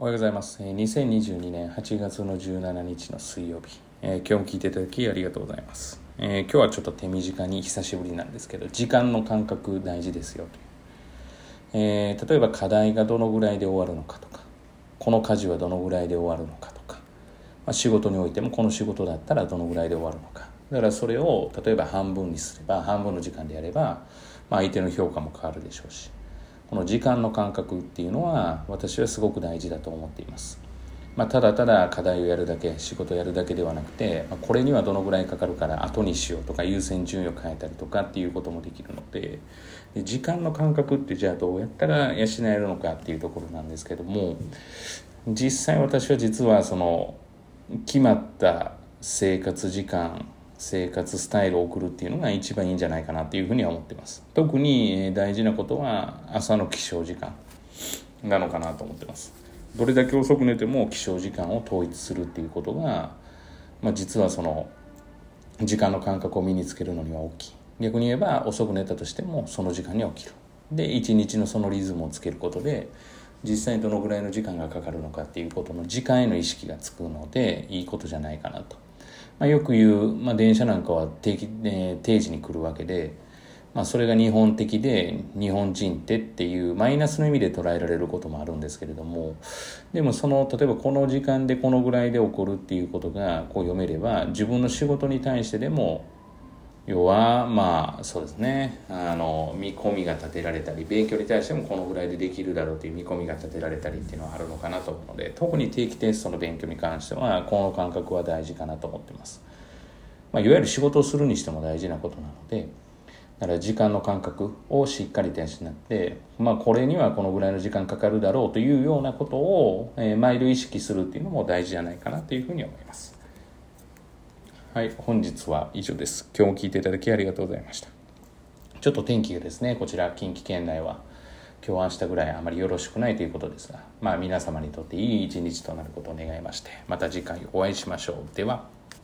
おはようございます。2022年8月の17日の水曜日、えー今日も聞いていただきありがとうございます。えー今日はちょっと手短に久しぶりなんですけど、時間の感覚大事ですよという。えー例えば課題がどのぐらいで終わるのかとか、この家事はどのぐらいで終わるのかとか、まあ、仕事においてもこの仕事だったらどのぐらいで終わるのか。だからそれを例えば半分にすれば、半分の時間でやれば、まあ、相手の評価も変わるでしょうし。この時間の感覚っていうのは私はすごく大事だと思っています。まあ、ただただ課題をやるだけ仕事をやるだけではなくて、まあ、これにはどのぐらいかかるから後にしようとか優先順位を変えたりとかっていうこともできるのでで時間の感覚ってじゃあどうやったら養えるのかっていうところなんですけども実際私は実はその決まった生活時間生活スタイルを送るっていうのが一番いいんじゃないかなっていうふうには思ってます。特に大事なことは朝の起床時間なのかなと思ってます。どれだけ遅く寝ても起床時間を統一するっていうことが、まあ、実はその時間の感覚を身につけるのには大きい。逆に言えば遅く寝たとしてもその時間に起きる。で一日のそのリズムをつけることで実際にどのぐらいの時間がかかるのかっていうことの時間への意識がつくのでいいことじゃないかなと、まあ、よく言う、まあ、電車なんかは定期、えー定時に来るわけで、まあ、それが日本的で日本人ってっていうマイナスの意味で捉えられることもあるんですけれどもでもその例えばこの時間でこのぐらいで起こるっていうことがこう読めれば自分の仕事に対してでも要はまあそうですね。あの見込みが立てられたり勉強に対してもこのぐらいでできるだろうという見込みが立てられたりっていうのはあるのかなと思うので特に定期テストの勉強に関してはこの感覚は大事かなと思ってます、まあ、いわゆる仕事をするにしても大事なことなのでだから時間の感覚をしっかり養って、まあ、これにはこのぐらいの時間かかるだろうというようなことを、えー毎度意識するっていうのも大事じゃないかなというふうに思います。はい、本日は以上です。今日も聞いていただきありがとうございました。ちょっと天気がですね、こちら近畿圏内は今日明日ぐらいあまりよろしくないということですが、まあ皆様にとっていい一日となることを願いまして、また次回お会いしましょう。では。